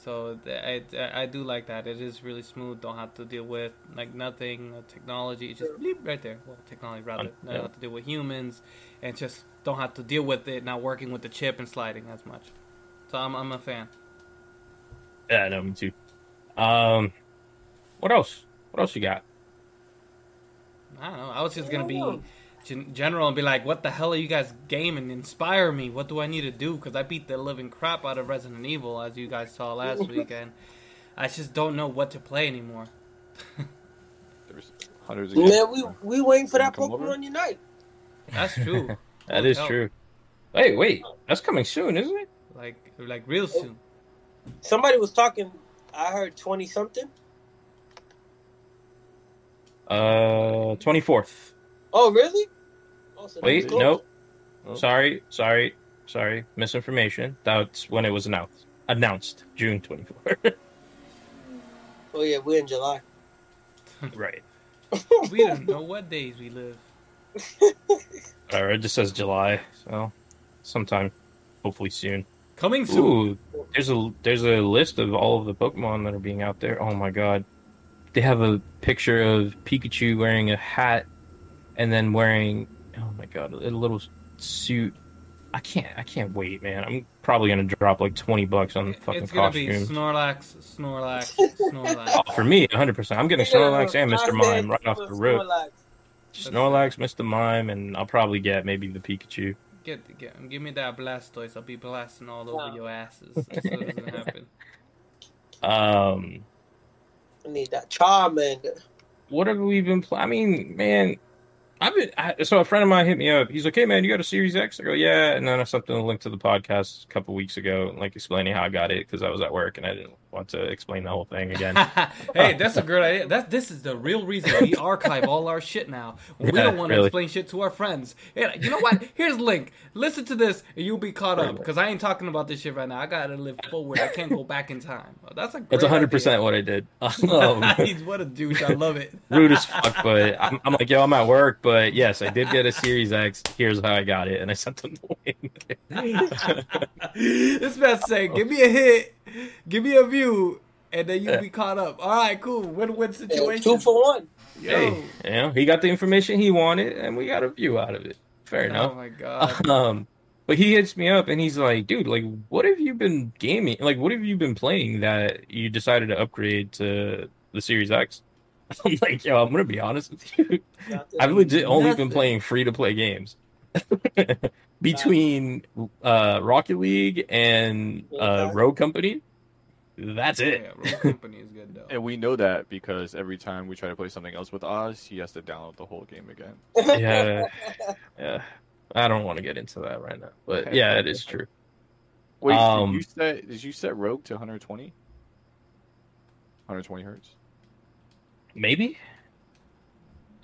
So I, I do like that. It is really smooth. Don't have to deal with like nothing technology. It's just bleep right there. Well, technology rather. Yeah. Don't have to deal with humans, and just don't have to deal with it not working with the chip and sliding as much. So I'm I'm a fan. Yeah, no, me too. Um, what else? What else you got? I don't know. I was just gonna be Yeah. Gen- general and be like, "What the hell are you guys gaming? Inspire me. What do I need to do?" Because I beat the living crap out of Resident Evil, as you guys saw last [LAUGHS] weekend. I just don't know what to play anymore. [LAUGHS] There's hundreds of games. Man, we we waiting for that Come over? Pokemon Unite. That's true. [LAUGHS] That Holy is hell. true. Hey, wait, that's coming soon, isn't it? Like like real soon. Somebody was talking. I heard twenty something. Uh, twenty fourth. Oh, really? Oh, Wait, that's close. nope. Oh. Sorry, sorry, sorry. Misinformation. That's when it was announced. Announced June twenty fourth. [LAUGHS] Oh yeah, we're in July. [LAUGHS] right. we don't know what days we live. [LAUGHS] All right, it just says July, so sometime, hopefully soon. Coming soon. Ooh, there's a there's a list of all of the Pokemon that are being out there. Oh my god, they have a picture of Pikachu wearing a hat, and then wearing oh my god a little suit. I can't I can't wait, man. I'm probably gonna drop like twenty bucks on the fucking It's gonna costumes. be Snorlax, Snorlax, [LAUGHS] Snorlax. Oh, for me, 100. percent I'm getting Snorlax and Mr. Mime right off the rip. Snorlax. Snorlax, Mr. Mime, and I'll probably get maybe the Pikachu. Get, get, give me that Blastoise. I'll be blasting all over Wow. your asses. That's what's gonna happen. [LAUGHS] Um, I need that Charmander. what have we been playing? I mean, man, I've been. I, so a friend of mine hit me up. He's like, "Hey, man, you got a Series X?" I go, "Yeah." And then I sent him a link to the podcast a couple weeks ago, like explaining how I got it because I was at work and I didn't want to explain the whole thing again. [LAUGHS] hey, that's a great idea. That this is the real reason we [LAUGHS] archive all our shit now. We Yeah, don't want to really. explain shit to our friends. Yeah, you know what? Here's link. Listen to this, and you'll be caught up. Because I ain't talking about this shit right now. I gotta live forward. I can't go back in time. That's a great That's 100 percent what I did. [LAUGHS] Um, He's what a douche. I love it. rude as fuck, but I'm, I'm like, yo, I'm at work, but yes, I did get a Series X. Here's how I got it, and I sent them the link. this man saying, "Give me a hit, [LAUGHS] give me a view, and then you'll be caught up." All right, cool. Win-win situation. two for one. Yo. hey, you know, he got the information he wanted, and we got a view out of it. Fair enough. Oh my god. [LAUGHS] Um, But he hits me up and he's like, dude, like, what have you been gaming? Like, what have you been playing that you decided to upgrade to the Series X? [LAUGHS] I'm like, yo, I'm gonna be honest with you. I've legit only been playing free to play games. [LAUGHS] Between uh, Rocket League and uh, Rogue Company, that's Yeah, it. Rogue Company is good though. And we know that because every time we try to play something else with Oz, he has to download the whole game again. Yeah. [LAUGHS] Yeah, I don't want to get into that right now, but yeah, it is true. Wait, Um, did you set did you set Rogue to 120? 120 hertz. Maybe.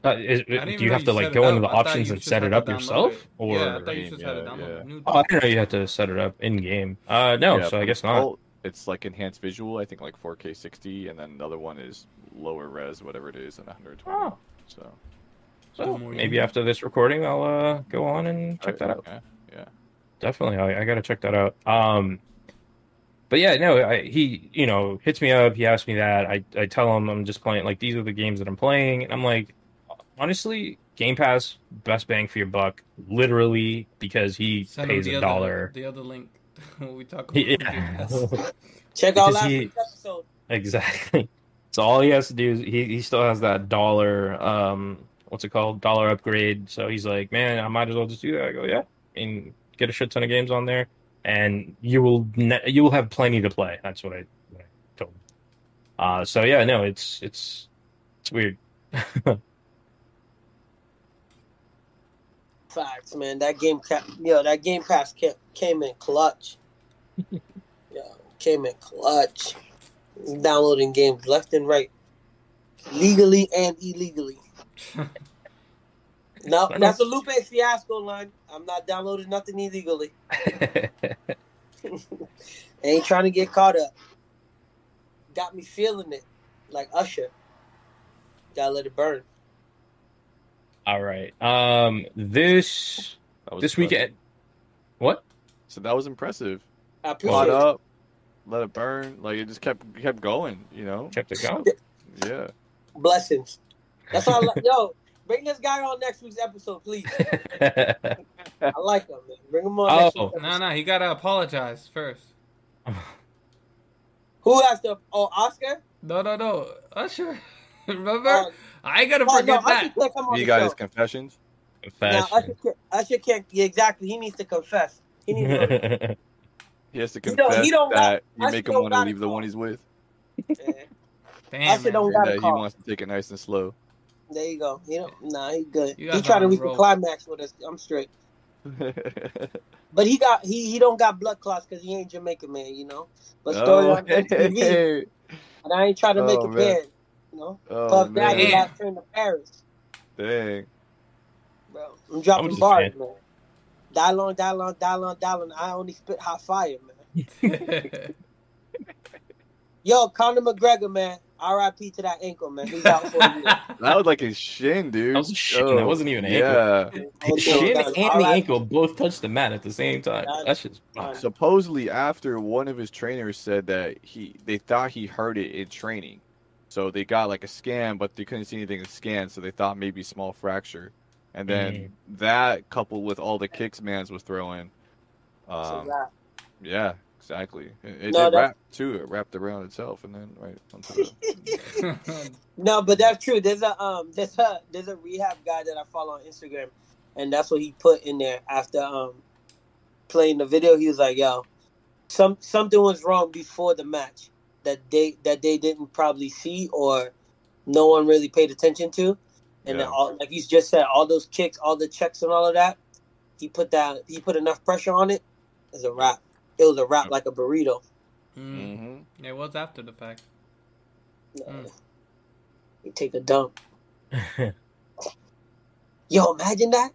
Uh, is, do you have to like go into the up. I thought options and set it up yourself, it. or yeah, I thought you just had to Yeah, download yeah. a new. oh, I didn't know you had to set it up in game. Uh, no, Yeah, so I guess not. default, It's like enhanced visual, I think like 4K 60, and then the other one is lower res, whatever it is, and 120. Oh, So so Still maybe game. after this recording, I'll uh go on and check that out. Yeah, yeah. Definitely, I, I gotta check that out. Um, but yeah, no, I, he you know hits me up. He asks me that. I I tell him I'm just playing like these are the games that I'm playing, and I'm like, honestly, Game Pass best bang for your buck, literally because he Send pays a other, dollar. The other link [LAUGHS] when we talk about He- Game Pass. [LAUGHS] Check out last he- episode. Exactly. [LAUGHS] So all he has to do is he, he still has that dollar um what's it called dollar upgrade. So he's like, man, I might as well just do that. I go, yeah, and get a shit ton of games on there, and you will ne- you will have plenty to play. That's what I, what I told him. Uh, so yeah, no, it's it's it's weird. Facts, man. That game, ca- yo, that game pass came, came in clutch. [LAUGHS] yo, came in clutch. Downloading games left and right, legally and illegally. [LAUGHS] No, that's a Lupe Fiasco line. I'm not downloading nothing illegally. [LAUGHS] Ain't trying to get caught up. Got me feeling it, like Usher. Gotta let it burn. All right. Um, this this impressive. weekend. What? So that was impressive. I appreciate Caught it. up, let it burn. Like it just kept kept going. You know. Kept it going. Yeah. Blessings. That's all. I like. Yo, bring this guy on next week's episode, please. [LAUGHS] I like him, man. Bring him on next Oh. week's no, episode. no, he gotta apologize first. Who has to? Oh, Oscar. No, no, no, Usher. [LAUGHS] Remember? Oh, I gotta oh, no, forget Usher that. can't come on He got show. his confessions. Now, Fashion. Usher can't, Usher can't. Yeah, exactly. He needs to confess. He needs to. [LAUGHS] He has to confess he don't got- that you make him want to leave the one he's with, yeah, [LAUGHS] Damn, Usher don't got that he wants to take it nice and slow. there you go. You know, nah, he good. He guys tried to on a reach the roll. climax with us. I'm straight. But he got he he don't got blood clots because he ain't Jamaican man, you know. But story oh, on MTV, and I ain't trying to make Oh, it man. bad, you know. oh Puff Daddy man, Damn. last train to Paris, dang. bro. I'm dropping just a bars, fan. man. Die long, die long, die long, die long. I only spit hot fire, man. [LAUGHS] Yo, Conor McGregor, man. R.I.P. to that ankle, man. He's out for a year. [LAUGHS] That was like his shin, dude. That was a shin, oh, that wasn't even an ankle. Yeah. Oh, The shin no, and the R.I.P. ankle both touched the mat at the same time. Done. That's just Supposedly, after one of his trainers said that he they thought he hurt it in training, so they got like a scan, but they couldn't see anything in the scan, so they thought maybe small fracture, and then Mm. that coupled with all the kicks Mans was throwing, It's a um, wrap. yeah, exactly. It, it No, did that- wrap too. It wrapped around itself, and then right onto the. [LAUGHS] No, but that's true. There's a um, there's a there's a rehab guy that I follow on Instagram, and that's what he put in there after um, playing the video. He was like, "Yo, some something was wrong before the match that they that they didn't probably see or no one really paid attention to, and then Yeah. all like he's just said, all those kicks, all the checks, and all of that. He put that he put enough pressure on it. It's a wrap. It was a wrap like a burrito. mm. hmm It was after the fact. Mm. You take a dump. [LAUGHS] Yo, imagine that,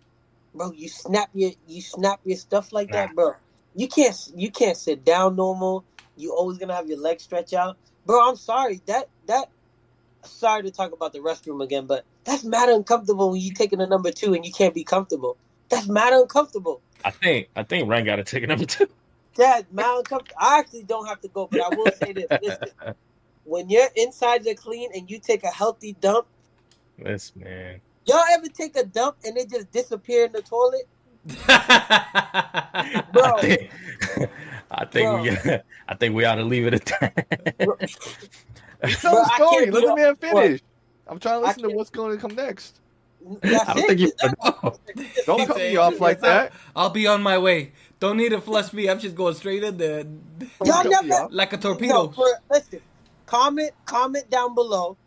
bro. You snap your you snap your stuff like that, bro. You can't you can't sit down normal. You always gonna have your legs stretch out, bro. I'm sorry that that. Sorry to talk about the restroom again, but that's mad uncomfortable when you taking a number two and you can't be comfortable. That's mad uncomfortable. I think I think Ren got to take a number two. That's mad uncomfortable. I actually don't have to go, but I will say this: [LAUGHS] listen, when your insides are clean and you take a healthy dump, This man. Y'all ever take a dump and it just disappear in the toilet? [LAUGHS] Bro. I think, I think we [LAUGHS] I think we ought to leave it at that. Bro. [LAUGHS] Tell Bro, the I story. can't Let do the man finish. I'm trying to listen to what's going to come next. That's I don't it. think you [LAUGHS] Don't cut me off like that. I'll be on my way. Don't need to flush me. I'm just going straight in there Y'all never- like a No, torpedo. for, listen. Comment, comment down below,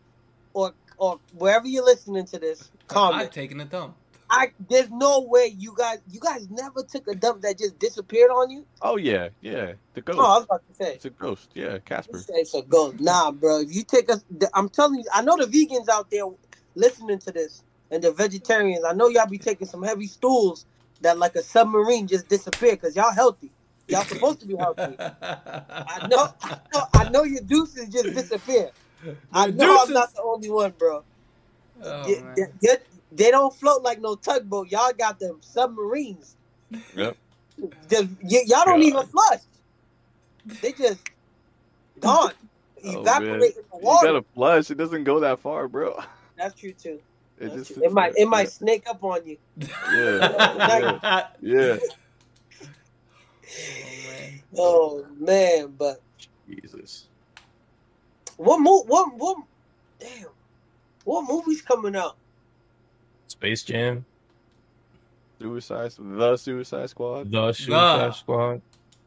or or wherever you're listening to this. Comment. I'm Comment. taking a dump. I there's no way you guys you guys never took a dump that just disappeared on you. Oh yeah, yeah. The ghost. Oh, I was about to say. It's a ghost. Yeah, Casper. say it's a ghost. Nah, bro. If you take us, I'm telling you, I know the vegans out there listening to this and the vegetarians. I know y'all be taking some heavy stools that like a submarine just disappear because y'all healthy. Y'all supposed to be healthy. I [LAUGHS] know, I know, I know your deuces just disappear. I The know I'm not the only one, bro. Oh, They- man. They, they- they don't float like no tugboat. Y'all got them submarines. Yep. Just, y- y'all don't God. even flush. They just gone, Oh, evaporate in the You gotta flush. It doesn't go that far, bro. That's true too. It just true. It might it might snake up on you. Yeah. yeah. [LAUGHS] Yeah. Oh, oh man, but Jesus. what move? What what? Damn, what movie's coming out? Space Jam, Suicide. The Suicide Squad. The Suicide Nah. Squad.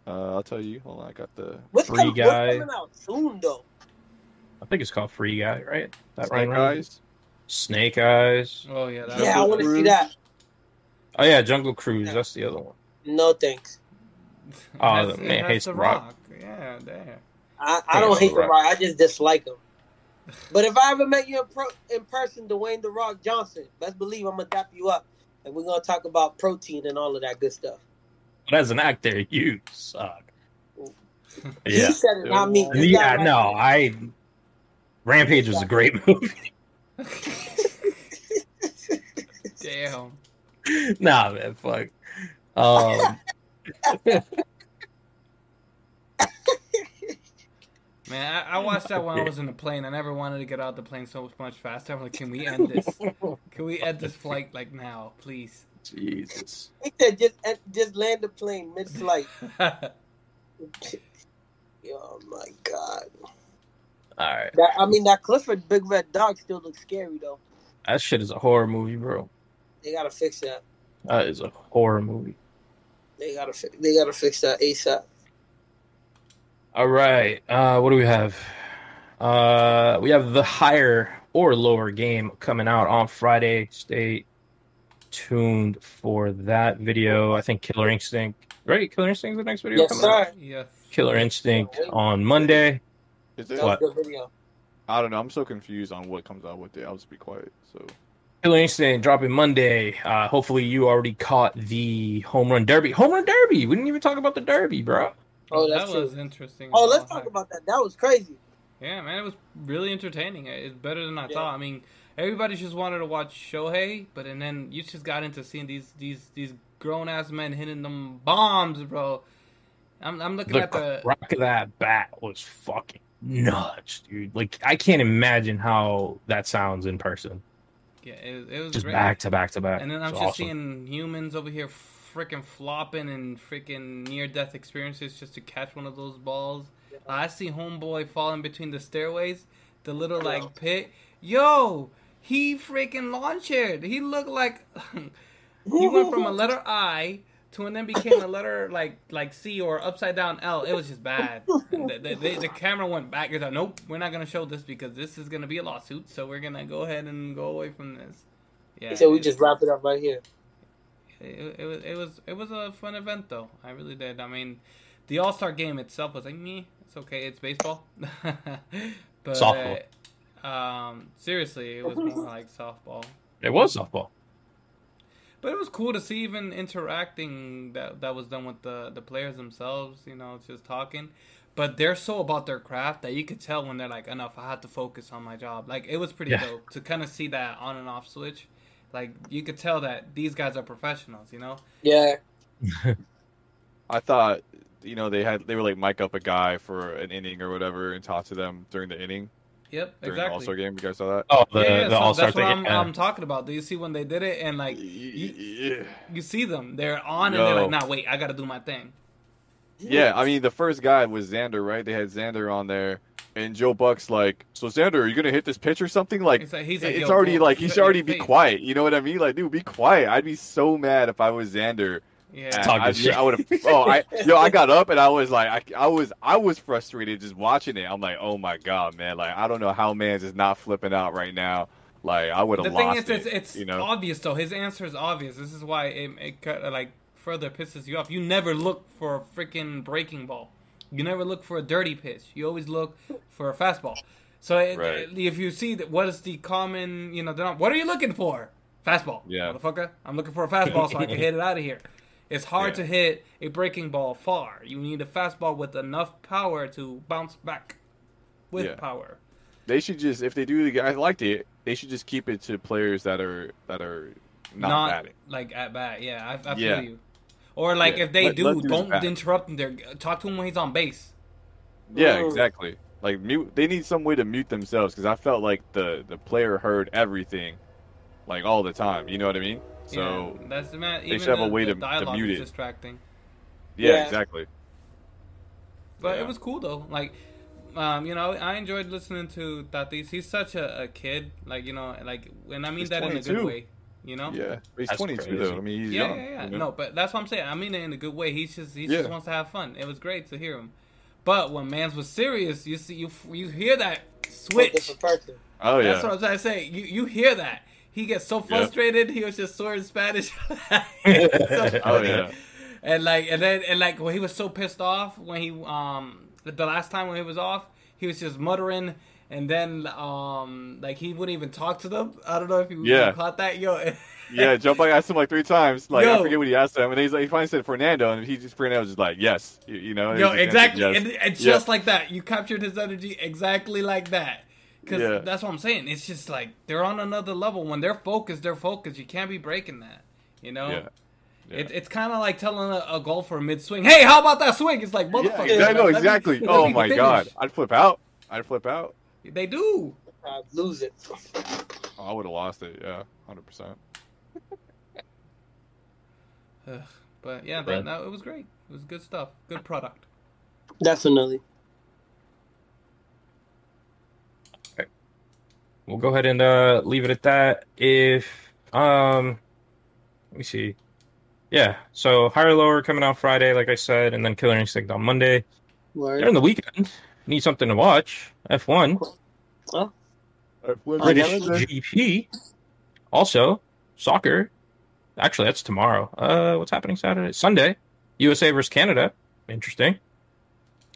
Uh, I'll tell you. Hold on. I got the What's, Free com- Guy. what's coming out soon though? I think it's called Free Guy, right? That Snake right? Eyes. Snake Eyes. Oh yeah, that Yeah, I want to see that. Oh yeah, Jungle Cruise. Yeah. That's the other one. No thanks. Oh, Has- the man hates The The Rock. Yeah, damn. I, I Yeah, don't hate the right. Rock. I just dislike him. But if I ever met you in, pro- in person, Dwayne the Rock Johnson, best believe I'm gonna dap you up, and we're gonna talk about protein and all of that good stuff. But as an actor, you suck. [LAUGHS] He Yeah. said it, not me. You Yeah, got it no. I. Rampage was a great movie. [LAUGHS] Damn. nah, man, fuck. Um, [LAUGHS] Man, I, I watched that when I was in the plane. I never wanted to get out the plane so much faster. I'm like, can we end this? [LAUGHS] Can we end this flight like now, please? Jesus. He said just uh, just land the plane mid flight. [LAUGHS] [LAUGHS] oh my god! All right, That, I mean, that Clifford Big Red Dog still looks scary though. that shit is a horror movie, bro. They gotta fix that. That is a horror movie. They gotta fi- they gotta fix that ASAP. All right, uh, what do we have? Uh, we have the higher or lower game coming out on Friday. Stay tuned for that video. I think Killer Instinct, right? Killer Instinct is the next video Yes, coming out. sir. yeah. Killer Instinct on Monday. Is That it? was a good video. I don't know. I'm so confused on what comes out with it. I'll just be quiet. So Killer Instinct dropping Monday. Uh, hopefully, you already caught the home run derby. Home run derby. We didn't even talk about the derby, bro. Oh, oh, that that's true. was interesting. Oh, let's talk about that. That was crazy. Yeah, man, it was really entertaining. It's better than I Yeah. thought. I mean, everybody just wanted to watch Shohei, but and then you just got into seeing these these these grown ass men hitting them bombs, bro. I'm I'm looking The at the crack of that bat was fucking nuts, dude. Like I can't imagine how that sounds in person. yeah, it, it was Just great. back to back to back. And then I'm just awesome. seeing humans over here freaking flopping and freaking near death experiences just to catch one of those balls. I see homeboy falling between the stairways, the little like pit. Yo, he freaking lawn chaired. He looked like [LAUGHS] he went from a letter I to and then became a letter like like C or upside down L. It was just bad. The, the, the, the camera went back. He's like, nope, we're not gonna show this because this is gonna be a lawsuit. So we're gonna go ahead and go away from this. Yeah. Said we just wrap it up right here. It, it was it was it was a fun event though. I really did. I mean, the All Star game itself was like me. It's okay. It's baseball. [LAUGHS] but Softball. um, seriously, it was more like softball. It was softball. But it was cool to see even interacting that that was done with the the players themselves. You know, just talking. But they're so about their craft that you could tell when they're like, enough. I have to focus on my job. Like it was pretty Yeah. dope to kind of see that on and off switch. Like you could tell that these guys are professionals. You know. Yeah. [LAUGHS] I thought, you know, they had they were like mic up a guy for an inning or whatever and talk to them during the inning. Yep, during exactly. the All Star game. You guys saw that? Oh, the, yeah, yeah, the so All Star that's what. I'm, yeah. I'm talking about. Do you see when they did it and like yeah. you see them, they're on and they're like, "Nah, wait, I gotta do my thing." Yeah, I mean the first guy was Xander, right? They had Xander on there, and Joe Buck's like, "So Xander, are you gonna hit this pitch or something?" Like, He's like, he's like, it's already like he should already be face." quiet. You know what I mean? Like, dude, be quiet. I'd be so mad if I was Xander. Yeah, And Talk I, shit. I would have. Oh, I [LAUGHS] yo, I got up and I was like, I, I was, I was frustrated just watching it. I'm like, oh my god, man! Like, I don't know how man's is not flipping out right now. Like, I would the have thing lost is, it. it's, it's you know? obvious though. His answer is obvious. This is why it, it kind of, like further pisses you off. You never look for a freaking breaking ball. You never look for a dirty pitch. You always look for a fastball. So it, Right. if you see that, what is the common? You know, not, what are you looking for? Fastball. Yeah. motherfucker. I'm looking for a fastball so I can [LAUGHS] hit it out of here. It's hard Yeah. to hit a breaking ball far. You need a fastball with enough power to bounce back with Yeah. power. They should just, if they do, the I liked it. They should just keep it to players that are that are not, batting. like at bat. Yeah, I, I feel Yeah. you. Or like Yeah. if they Let- do, let don't bat. interrupt him. There, talk to him when he's on base. Yeah, exactly. Like mute. They need some way to mute themselves because I felt like the the player heard everything, like all the time. You know what I mean? So yeah, that's the man. they Even should have a way to- to mute is it. distracting. yeah, Yeah. exactly. But Yeah. it was cool though. Like, um, you know, I enjoyed listening to Tatis. He's such a, a kid. Like, you know, like, and I mean He's that in a good way. You know. Yeah, he's That's 22 crazy. though. I mean, he's yeah, young. yeah, yeah. you know? No, but that's what I'm saying. I mean it in a good way. He's just he Yeah. just wants to have fun. It was great to hear him. But when Mans was serious, you see, you you hear that switch. Oh yeah. That's what I'm trying to say. You you hear that. He gets so frustrated. He was just swearing Spanish. [LAUGHS] So [LAUGHS] Oh yeah. And like and then and like when he was so pissed off when he um the, the last time when he was off, he was just muttering and then um like he wouldn't even talk to them. I don't know if you, Yeah. caught that. Yo [LAUGHS] Yeah, Joe Buck asked him like three times. Like Yo. I forget what he asked him, and he's like, he finally said Fernando, and he just Fernando was just like, yes, you, you know. Yo, exactly. And, yes. and Yeah. just like that. You captured his energy exactly like that. Because Yeah. that's what I'm saying. It's just like they're on another level. When they're focused, they're focused. You can't be breaking that. You know? Yeah. Yeah. It, it's kind of like telling a, golfer a golfer mid swing, "Hey, how about that swing?" It's like yeah, motherfucker. exactly. No, [LAUGHS] let me- exactly. oh my finish." god, I'd flip out. I'd flip out. They do. I lose it. Oh, I would have lost it. Yeah, hundred percent. But yeah, Right. that, that, it was great. It was good stuff. Good product. Definitely. we'll go ahead and uh, leave it at that. If um, let me see. Yeah, so higher lower coming out Friday, like I said, and then Killer Instinct on Monday. Word. During the weekend, need something to watch. F one, Oh, British never did. GP. Also, soccer. Actually, that's tomorrow. Uh, what's happening Saturday? Sunday. USA versus Canada. Interesting.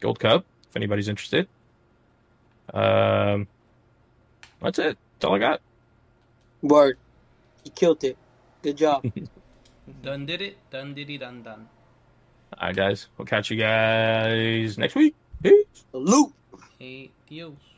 Gold Cup. If anybody's interested. Um, that's it. That's all I got. Word. You killed it. Good job. [LAUGHS] Done did it. Done diddy done done. All right, guys. We'll catch you guys next week. Peace. Salute. Hey, Dios.